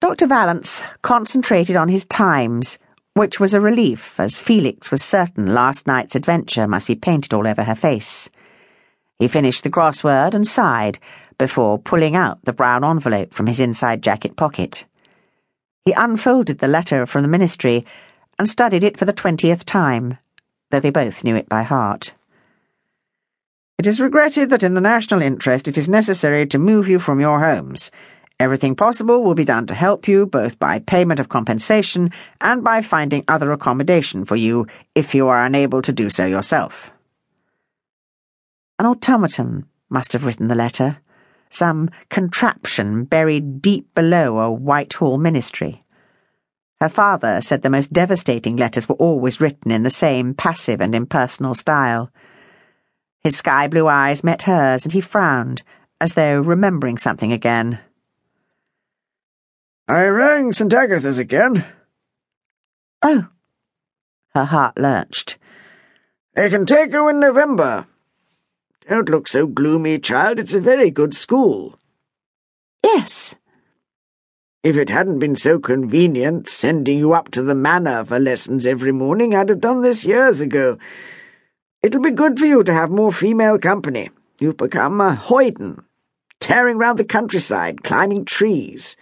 Dr. Vallance concentrated on his Times, which was a relief, as Felix was certain last night's adventure must be painted all over her face. He finished the crossword and sighed before pulling out the brown envelope from his inside jacket pocket. He unfolded the letter from the ministry and studied it for the twentieth time, though they both knew it by heart. It is regretted that in the national interest it is necessary to move you from your homes. Everything possible will be done to help you, both by payment of compensation and by finding other accommodation for you if you are unable to do so yourself. An automaton must have written the letter, some contraption buried deep below a Whitehall ministry. Her father said the most devastating letters were always written in the same passive and impersonal style. His sky blue eyes met hers, and he frowned, as though remembering something again. I rang St. Agatha's again. Oh. Her heart lurched. They can take you in November. Don't look so gloomy, child. It's a very good school. Yes. If it hadn't been so convenient sending you up to the manor for lessons every morning, I'd have done this years ago. It'll be good for you to have more female company. You've become a hoyden, tearing round the countryside, climbing trees.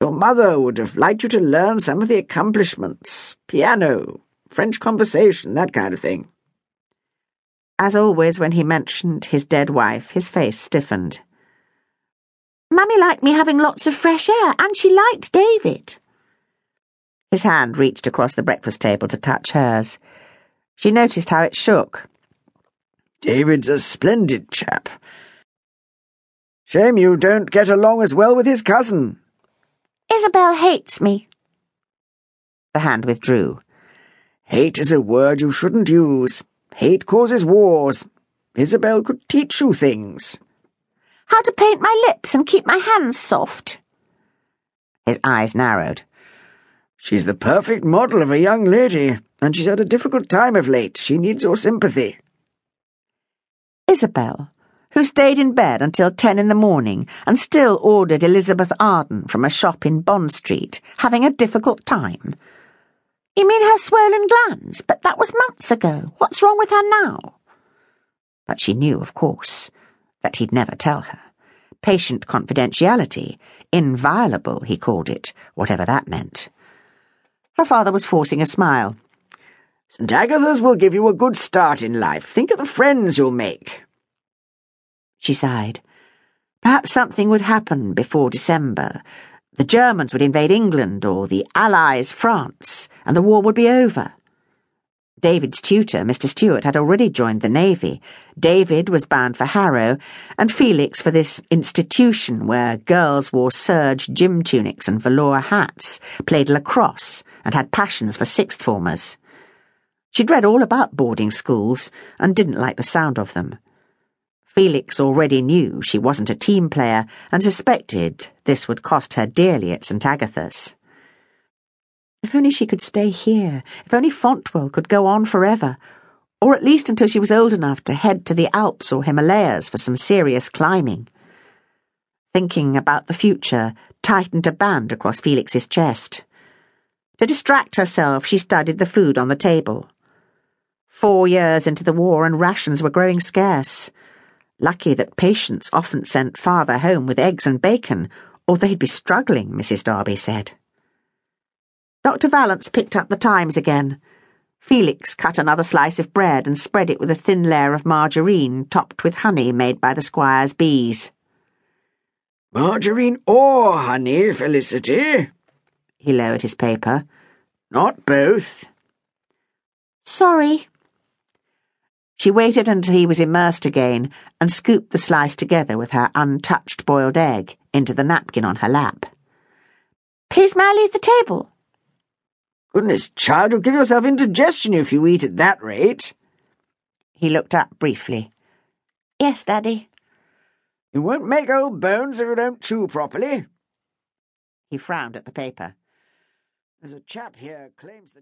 Your mother would have liked you to learn some of the accomplishments piano, French conversation, that kind of thing. As always, when he mentioned his dead wife, his face stiffened. Mummy liked me having lots of fresh air, and she liked David. His hand reached across the breakfast table to touch hers. She noticed how it shook. David's a splendid chap. Shame you don't get along as well with his cousin. Isabel hates me. The hand withdrew. Hate is a word you shouldn't use. Hate causes wars. Isabel could teach you things. How to paint my lips and keep my hands soft. His eyes narrowed. She's the perfect model of a young lady, and she's had a difficult time of late. She needs your sympathy. Isabel, who stayed in bed until ten in the morning and still ordered Elizabeth Arden from a shop in Bond Street, having a difficult time. You mean her swollen glands? But that was months ago. What's wrong with her now? But she knew, of course, that he'd never tell her. Patient confidentiality, inviolable, he called it, whatever that meant. Her father was forcing a smile. St. Agatha's will give you a good start in life. Think of the friends you'll make. She sighed. Perhaps something would happen before December. The Germans would invade England, or the Allies France, and the war would be over. David's tutor, Mr. Stewart, had already joined the Navy. David was bound for Harrow, and Felix for this institution where girls wore serge gym tunics and velour hats, played lacrosse, and had passions for sixth formers. She'd read all about boarding schools and didn't like the sound of them. Felix already knew she wasn't a team player and suspected this would cost her dearly at St. Agatha's. If only she could stay here. If only Fontwell could go on forever. Or at least until she was old enough to head to the Alps or Himalayas for some serious climbing. Thinking about the future tightened a band across Felix's chest. To distract herself, she studied the food on the table. Four years into the war, and rations were growing scarce. Lucky that patients often sent father home with eggs and bacon, or they'd be struggling, Mrs. Darby said. Dr. Vallance picked up the Times again. Felix cut another slice of bread and spread it with a thin layer of margarine topped with honey made by the squire's bees. Margarine or honey, Felicity? He lowered his paper. Not both. Sorry. She waited until he was immersed again and scooped the slice together with her untouched boiled egg into the napkin on her lap. Please may I leave the table? Goodness, child, you'll give yourself indigestion if you eat at that rate. He looked up briefly. Yes, Daddy. You won't make old bones if you don't chew properly. He frowned at the paper. There's a chap here claims that.